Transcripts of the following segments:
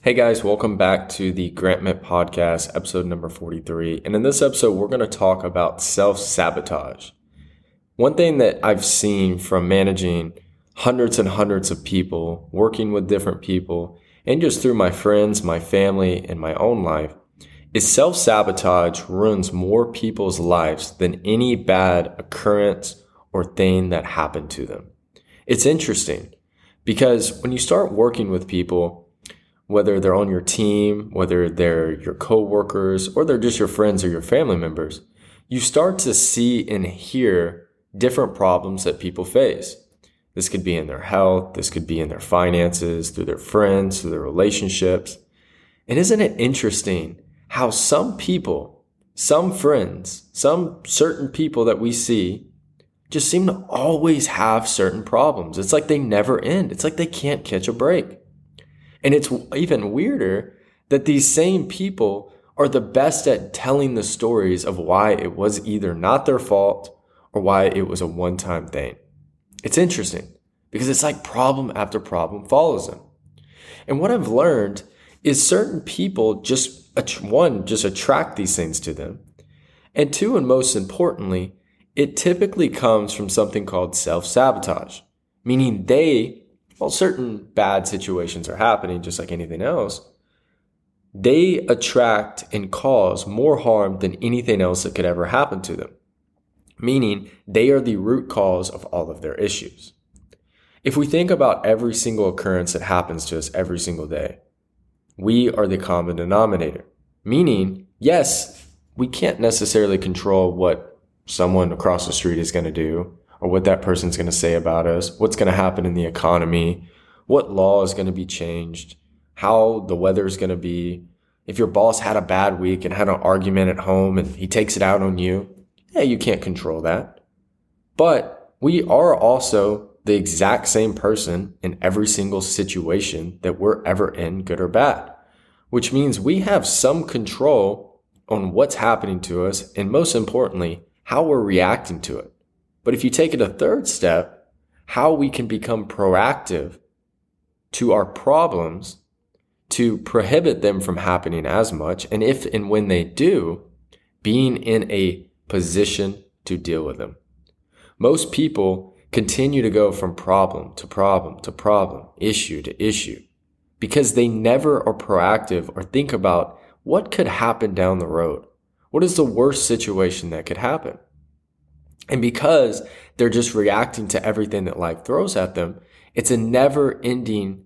Hey guys, welcome back to the Grant Mitt Podcast, episode number 43. And in this episode, we're going to talk about self sabotage. One thing that I've seen from managing hundreds and hundreds of people, working with different people, and just through my friends, my family, and my own life, is self sabotage ruins more people's lives than any bad occurrence or thing that happened to them. It's interesting because when you start working with people, whether they're on your team, whether they're your coworkers, or they're just your friends or your family members, you start to see and hear different problems that people face. This could be in their health, this could be in their finances, through their friends, through their relationships. And isn't it interesting how some people, some friends, some certain people that we see just seem to always have certain problems. It's like they never end. It's like they can't catch a break. And it's even weirder that these same people are the best at telling the stories of why it was either not their fault or why it was a one time thing. It's interesting because it's like problem after problem follows them. And what I've learned is certain people just, one, just attract these things to them. And two, and most importantly, it typically comes from something called self sabotage, meaning they while certain bad situations are happening, just like anything else, they attract and cause more harm than anything else that could ever happen to them. Meaning they are the root cause of all of their issues. If we think about every single occurrence that happens to us every single day, we are the common denominator. Meaning, yes, we can't necessarily control what someone across the street is going to do or what that person's going to say about us, what's going to happen in the economy, what law is going to be changed, how the weather is going to be. If your boss had a bad week and had an argument at home and he takes it out on you, yeah, you can't control that. But we are also the exact same person in every single situation that we're ever in, good or bad, which means we have some control on what's happening to us and most importantly, how we're reacting to it. But if you take it a third step, how we can become proactive to our problems to prohibit them from happening as much. And if and when they do, being in a position to deal with them. Most people continue to go from problem to problem to problem, issue to issue, because they never are proactive or think about what could happen down the road. What is the worst situation that could happen? And because they're just reacting to everything that life throws at them, it's a never ending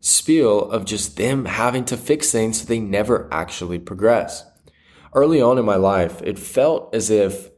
spiel of just them having to fix things so they never actually progress. Early on in my life, it felt as if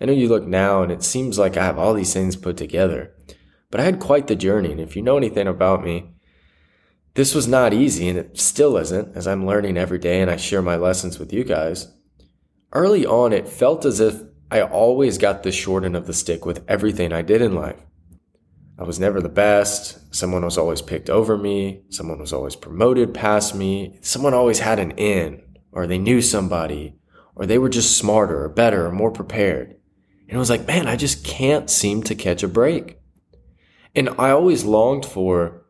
I know you look now and it seems like I have all these things put together, but I had quite the journey. And if you know anything about me, this was not easy and it still isn't as I'm learning every day and I share my lessons with you guys. Early on, it felt as if I always got the short end of the stick with everything I did in life. I was never the best. Someone was always picked over me. Someone was always promoted past me. Someone always had an in, or they knew somebody, or they were just smarter or better or more prepared. And it was like, man, I just can't seem to catch a break. And I always longed for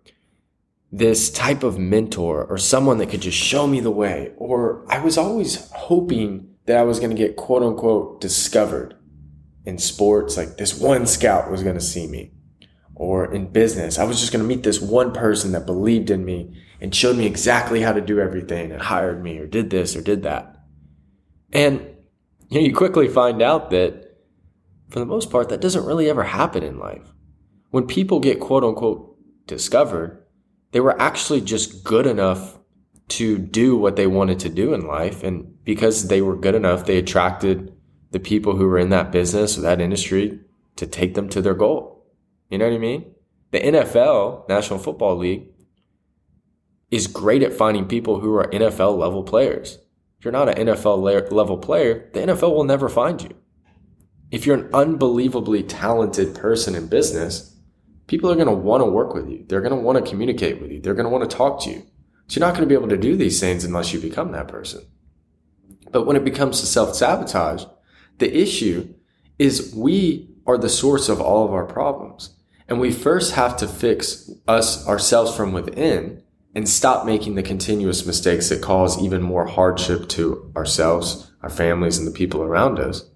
this type of mentor or someone that could just show me the way. Or I was always hoping that I was going to get quote unquote discovered in sports. Like this one scout was going to see me or in business. I was just going to meet this one person that believed in me and showed me exactly how to do everything and hired me or did this or did that. And you know, you quickly find out that for the most part, that doesn't really ever happen in life. When people get quote unquote discovered, they were actually just good enough to do what they wanted to do in life. And because they were good enough, they attracted the people who were in that business or that industry to take them to their goal. You know what I mean? The NFL, National Football League, is great at finding people who are NFL level players. If you're not an NFL level player, the NFL will never find you. If you're an unbelievably talented person in business, people are going to want to work with you. They're going to want to communicate with you. They're going to want to talk to you. So you're not going to be able to do these things unless you become that person. But when it becomes to self sabotage, the issue is we are the source of all of our problems. And we first have to fix us ourselves from within and stop making the continuous mistakes that cause even more hardship to ourselves, our families, and the people around us.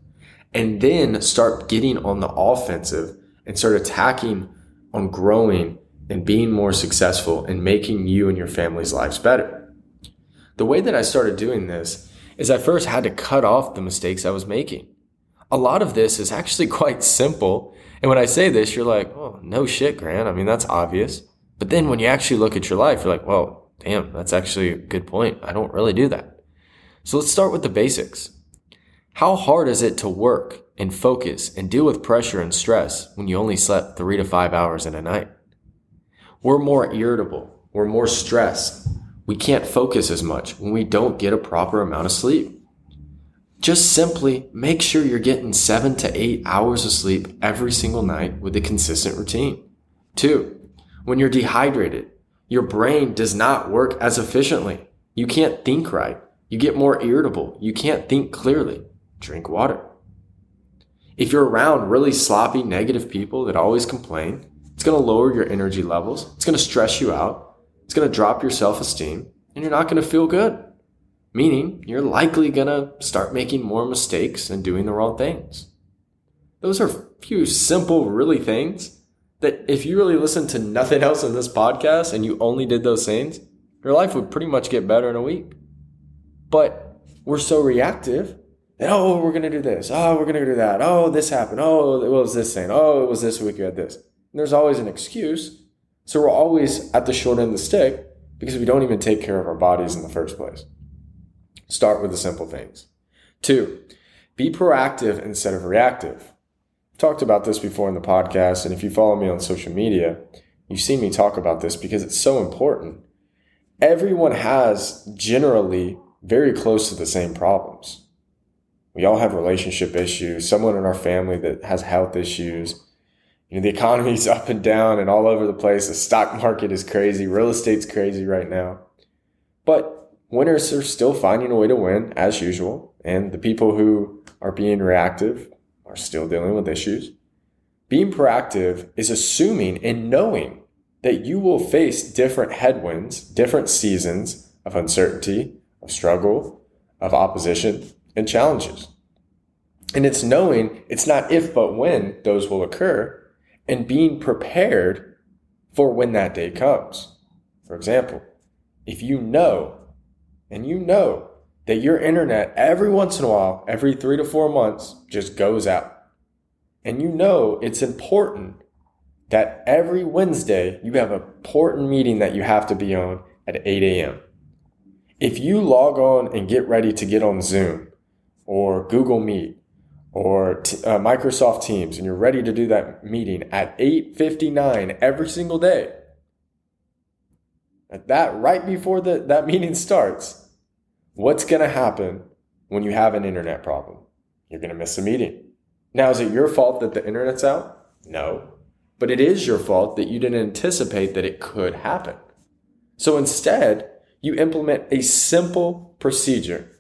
And then start getting on the offensive and start attacking on growing and being more successful and making you and your family's lives better. The way that I started doing this is I first had to cut off the mistakes I was making. A lot of this is actually quite simple. And when I say this, you're like, oh, no shit, Grant. I mean, that's obvious. But then when you actually look at your life, you're like, well, damn, that's actually a good point. I don't really do that. So let's start with the basics. How hard is it to work and focus and deal with pressure and stress when you only slept three to five hours in a night? We're more irritable. We're more stressed. We can't focus as much when we don't get a proper amount of sleep. Just simply make sure you're getting seven to eight hours of sleep every single night with a consistent routine. Two, when you're dehydrated, your brain does not work as efficiently. You can't think right. You get more irritable. You can't think clearly. Drink water. If you're around really sloppy, negative people that always complain, it's going to lower your energy levels. It's going to stress you out. It's going to drop your self esteem and you're not going to feel good. Meaning you're likely going to start making more mistakes and doing the wrong things. Those are few simple, really things that if you really listen to nothing else in this podcast and you only did those things, your life would pretty much get better in a week. But we're so reactive that, oh, we're going to do this. Oh, we're going to do that. Oh, this happened. Oh, it was this thing. Oh, it was this week you had this. There's always an excuse. So we're always at the short end of the stick because we don't even take care of our bodies in the first place. Start with the simple things. Two, be proactive instead of reactive I've talked about this before in the podcast, and if you follow me on social media, you've seen me talk about this because it's so important. Everyone has generally very close to the same problems. We all have relationship issues, someone in our family that has health issues. You know, the economy's up and down and all over the place. The stock market is crazy. Real estate's crazy right now. But winners are still finding a way to win as usual. And the people who are being reactive are still dealing with issues. Being proactive is assuming and knowing that you will face different headwinds, different seasons of uncertainty, of struggle, of opposition, and challenges. And it's knowing it's not if but when those will occur and being prepared for when that day comes. For example, if you know and you know that your internet every once in a while, every three to four months, just goes out. And you know it's important that every Wednesday you have an important meeting that you have to be on at 8 a.m. If you log on and get ready to get on Zoom or Google Meet or t- uh, Microsoft Teams and you're ready to do that meeting at 8:59 every single day, at that right before the, that meeting starts, What's going to happen when you have an internet problem? You're going to miss a meeting. Now, is it your fault that the internet's out? No. But it is your fault that you didn't anticipate that it could happen. So instead, you implement a simple procedure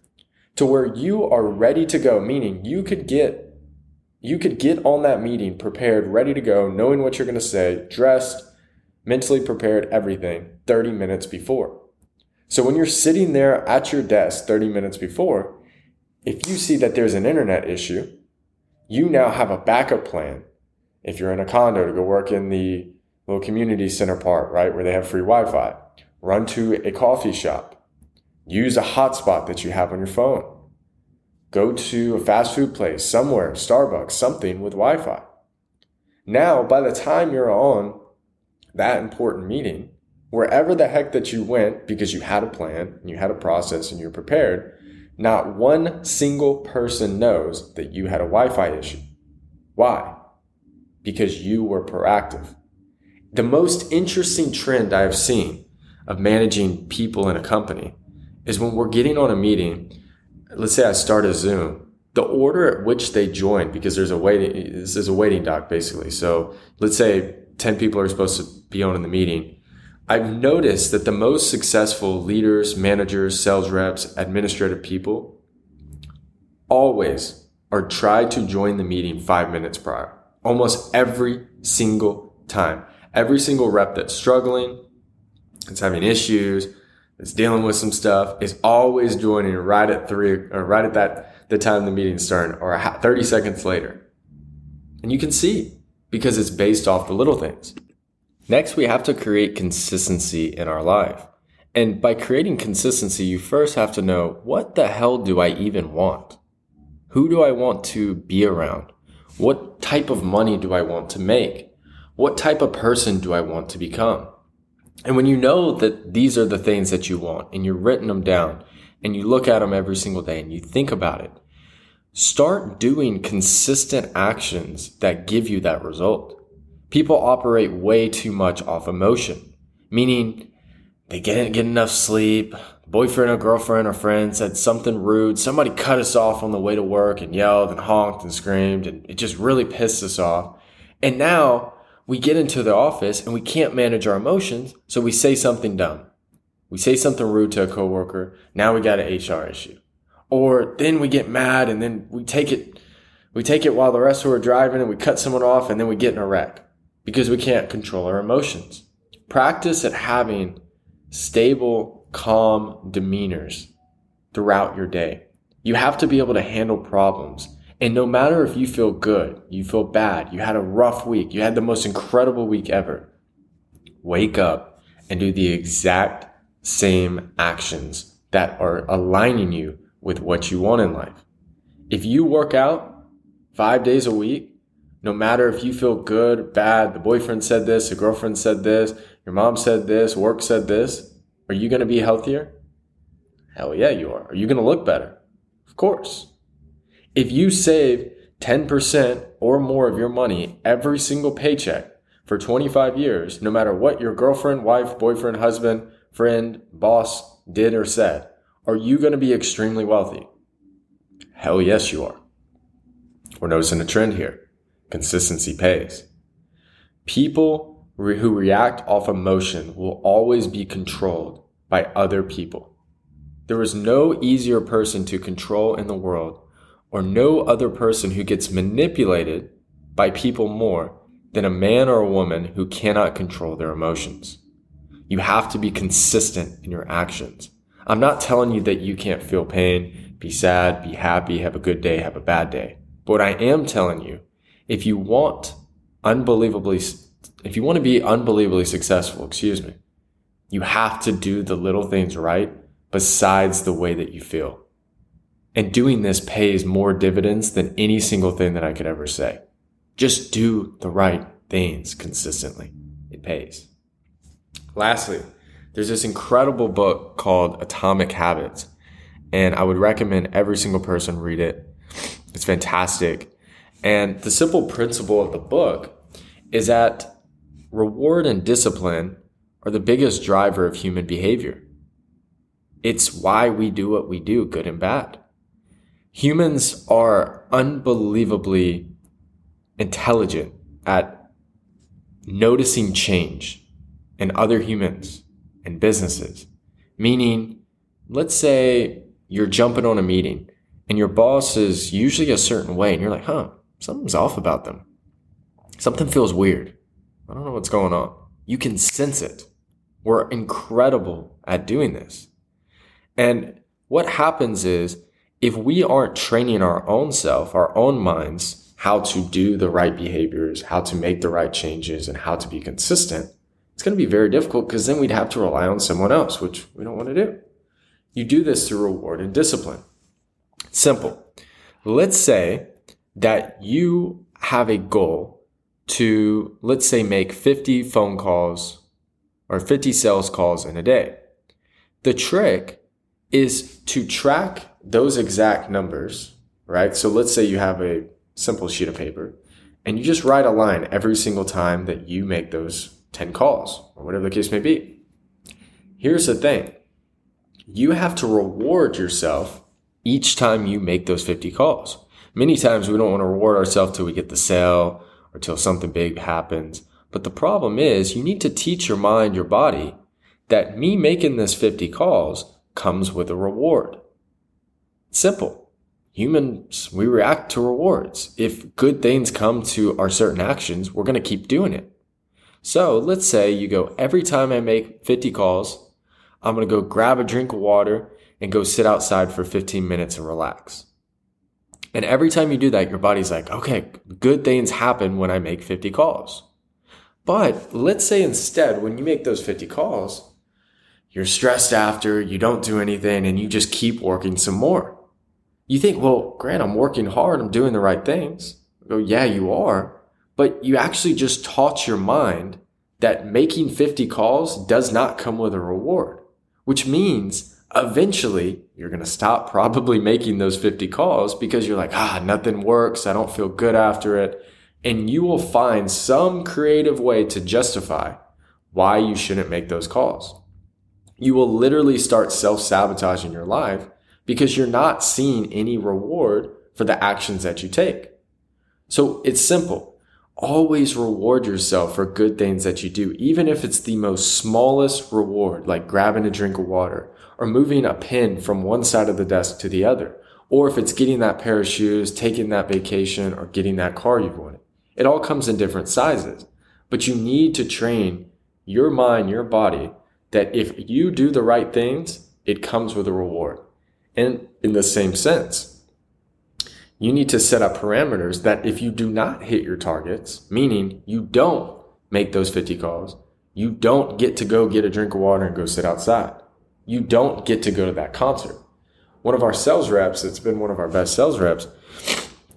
to where you are ready to go, meaning you could get you could get on that meeting prepared, ready to go, knowing what you're going to say, dressed, mentally prepared, everything 30 minutes before. So when you're sitting there at your desk 30 minutes before, if you see that there's an internet issue, you now have a backup plan. If you're in a condo to go work in the little community center part, right, where they have free Wi Fi, run to a coffee shop, use a hotspot that you have on your phone, go to a fast food place somewhere, Starbucks, something with Wi Fi. Now, by the time you're on that important meeting, wherever the heck that you went because you had a plan and you had a process and you're prepared, not one single person knows that you had a Wi Fi issue. Why? Because you were proactive. The most interesting trend I have seen of managing people in a company is when we're getting on a meeting, let's say I start a Zoom, the order at which they join, because there's a waiting, this is a waiting dock basically. So let's say 10 people are supposed to be on in the meeting I've noticed that the most successful leaders, managers, sales reps, administrative people always are try to join the meeting five minutes prior. Almost every single time. Every single rep that's struggling, that's having issues, that's dealing with some stuff, is always joining right at three or right at that the time the meeting's starting or 30 seconds later. And you can see because it's based off the little things. Next, we have to create consistency in our life. And by creating consistency, you first have to know what the hell do I even want? Who do I want to be around? What type of money do I want to make? What type of person do I want to become? And when you know that these are the things that you want and you're written them down and you look at them every single day and you think about it, start doing consistent actions that give you that result. People operate way too much off emotion, meaning they didn't get enough sleep. Boyfriend or girlfriend or friend said something rude. Somebody cut us off on the way to work and yelled and honked and screamed and it just really pissed us off. And now we get into the office and we can't manage our emotions. So we say something dumb. We say something rude to a coworker. Now we got an HR issue. Or then we get mad and then we take it, we take it while the rest of us are driving and we cut someone off and then we get in a wreck because we can't control our emotions. Practice at having stable, calm demeanors throughout your day. You have to be able to handle problems. And no matter if you feel good, you feel bad, you had a rough week, you had the most incredible week ever, wake up and do the exact same actions that are aligning you with what you want in life. If you work out five days a week, no matter if you feel good, bad, the boyfriend said this, the girlfriend said this, your mom said this, work said this, are you going to be healthier? Hell yeah, you are. Are you going to look better? Of course. If you save 10% or more of your money every single paycheck for 25 years, no matter what your girlfriend, wife, boyfriend, husband, friend, boss did or said, are you going to be extremely wealthy? Hell yes, you are. We're noticing a trend here. Consistency pays. People who react off emotion will always be controlled by other people. There is no easier person to control in the world or no other person who gets manipulated by people more than a man or a woman who cannot control their emotions. You have to be consistent in your actions. I'm not telling you that you can't feel pain, be sad, be happy, have a good day, have a bad day. But what I am telling you if you want unbelievably, if you want to be unbelievably successful, excuse me, you have to do the little things right besides the way that you feel. And doing this pays more dividends than any single thing that I could ever say. Just do the right things consistently. It pays. Lastly, there's this incredible book called Atomic Habits, and I would recommend every single person read it. It's fantastic. And the simple principle of the book is that reward and discipline are the biggest driver of human behavior. It's why we do what we do, good and bad. Humans are unbelievably intelligent at noticing change in other humans and businesses. Meaning, let's say you're jumping on a meeting and your boss is usually a certain way and you're like, huh, something's off about them. Something feels weird. I don't know what's going on. You can sense it. We're incredible at doing this. And what happens is if we aren't training our own self, our own minds, how to do the right behaviors, how to make the right changes, and how to be consistent, it's going to be very difficult because then we'd have to rely on someone else, which we don't want to do. You do this through reward and discipline. Simple. Let's say that you have a goal to, let's say, make 50 phone calls or 50 sales calls in a day. The trick is to track those exact numbers, right? So let's say you have a simple sheet of paper and you just write a line every single time that you make those 10 calls or whatever the case may be. Here's the thing. You have to reward yourself each time you make those 50 calls. Many times we don't want to reward ourselves till we get the sale or till something big happens. But the problem is you need to teach your mind, your body that me making this 50 calls comes with a reward. Simple. Humans, we react to rewards. If good things come to our certain actions, we're going to keep doing it. So let's say you go every time I make 50 calls, I'm going to go grab a drink of water and go sit outside for 15 minutes and relax. And every time you do that, your body's like, okay, good things happen when I make 50 calls. But let's say instead, when you make those 50 calls, you're stressed after, you don't do anything, and you just keep working some more. You think, well, Grant, I'm working hard, I'm doing the right things. Go, yeah, you are. But you actually just taught your mind that making 50 calls does not come with a reward, which means eventually you're going to stop probably making those 50 calls because you're like, ah, nothing works. I don't feel good after it. And you will find some creative way to justify why you shouldn't make those calls. You will literally start self sabotaging your life because you're not seeing any reward for the actions that you take. So it's simple. Always reward yourself for good things that you do, even if it's the most smallest reward, like grabbing a drink of water or moving a pin from one side of the desk to the other, or if it's getting that pair of shoes, taking that vacation, or getting that car you've wanted. It all comes in different sizes, but you need to train your mind, your body, that if you do the right things, it comes with a reward. And in the same sense, you need to set up parameters that if you do not hit your targets, meaning you don't make those 50 calls, you don't get to go get a drink of water and go sit outside you don't get to go to that concert. One of our sales reps, it's been one of our best sales reps,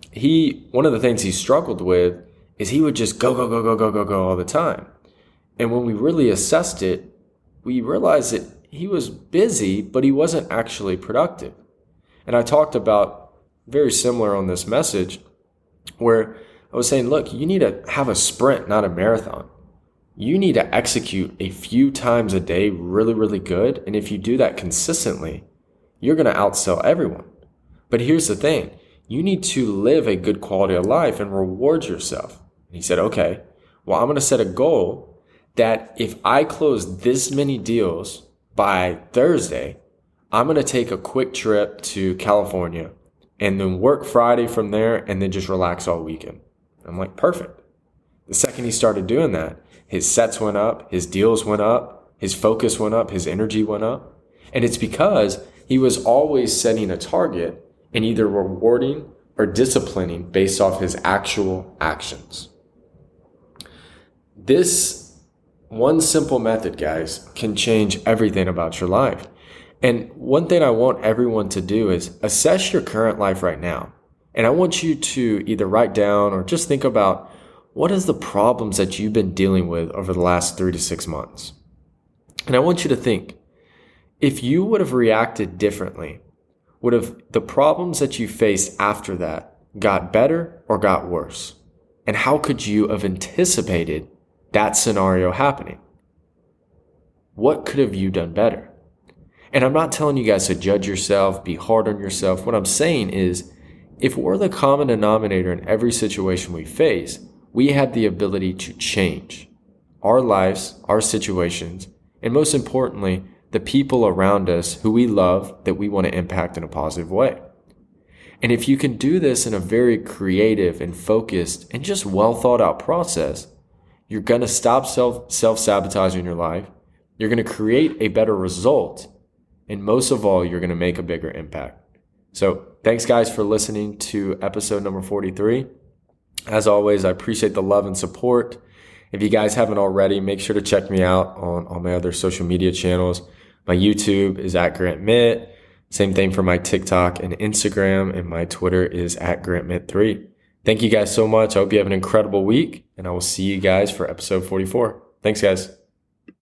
he one of the things he struggled with is he would just go, go, go, go, go, go, go all the time. And when we really assessed it, we realized that he was busy, but he wasn't actually productive. And I talked about very similar on this message where I was saying, look, you need to have a sprint, not a marathon you need to execute a few times a day really, really good. And if you do that consistently, you're going to outsell everyone. But here's the thing you need to live a good quality of life and reward yourself. And he said, okay, well, I'm going to set a goal that if I close this many deals by Thursday, I'm going to take a quick trip to California and then work Friday from there and then just relax all weekend. I'm like, perfect. The second he started doing that, his sets went up, his deals went up, his focus went up, his energy went up. And it's because he was always setting a target and either rewarding or disciplining based off his actual actions. This one simple method, guys, can change everything about your life. And one thing I want everyone to do is assess your current life right now. And I want you to either write down or just think about what is the problems that you've been dealing with over the last three to six months? And I want you to think if you would have reacted differently, would have the problems that you faced after that got better or got worse? And how could you have anticipated that scenario happening? What could have you done better? And I'm not telling you guys to judge yourself, be hard on yourself. What I'm saying is, if we're the common denominator in every situation we face, we have the ability to change our lives, our situations, and most importantly, the people around us who we love that we want to impact in a positive way. And if you can do this in a very creative and focused and just well thought out process, you're going to stop self self sabotaging your life. You're going to create a better result. And most of all, you're going to make a bigger impact. So thanks guys for listening to episode number 43. As always, I appreciate the love and support. If you guys haven't already, make sure to check me out on all my other social media channels. My YouTube is at Grant Mitt. Same thing for my TikTok and Instagram, and my Twitter is at Grant Mitt3. Thank you guys so much. I hope you have an incredible week, and I will see you guys for episode 44. Thanks, guys.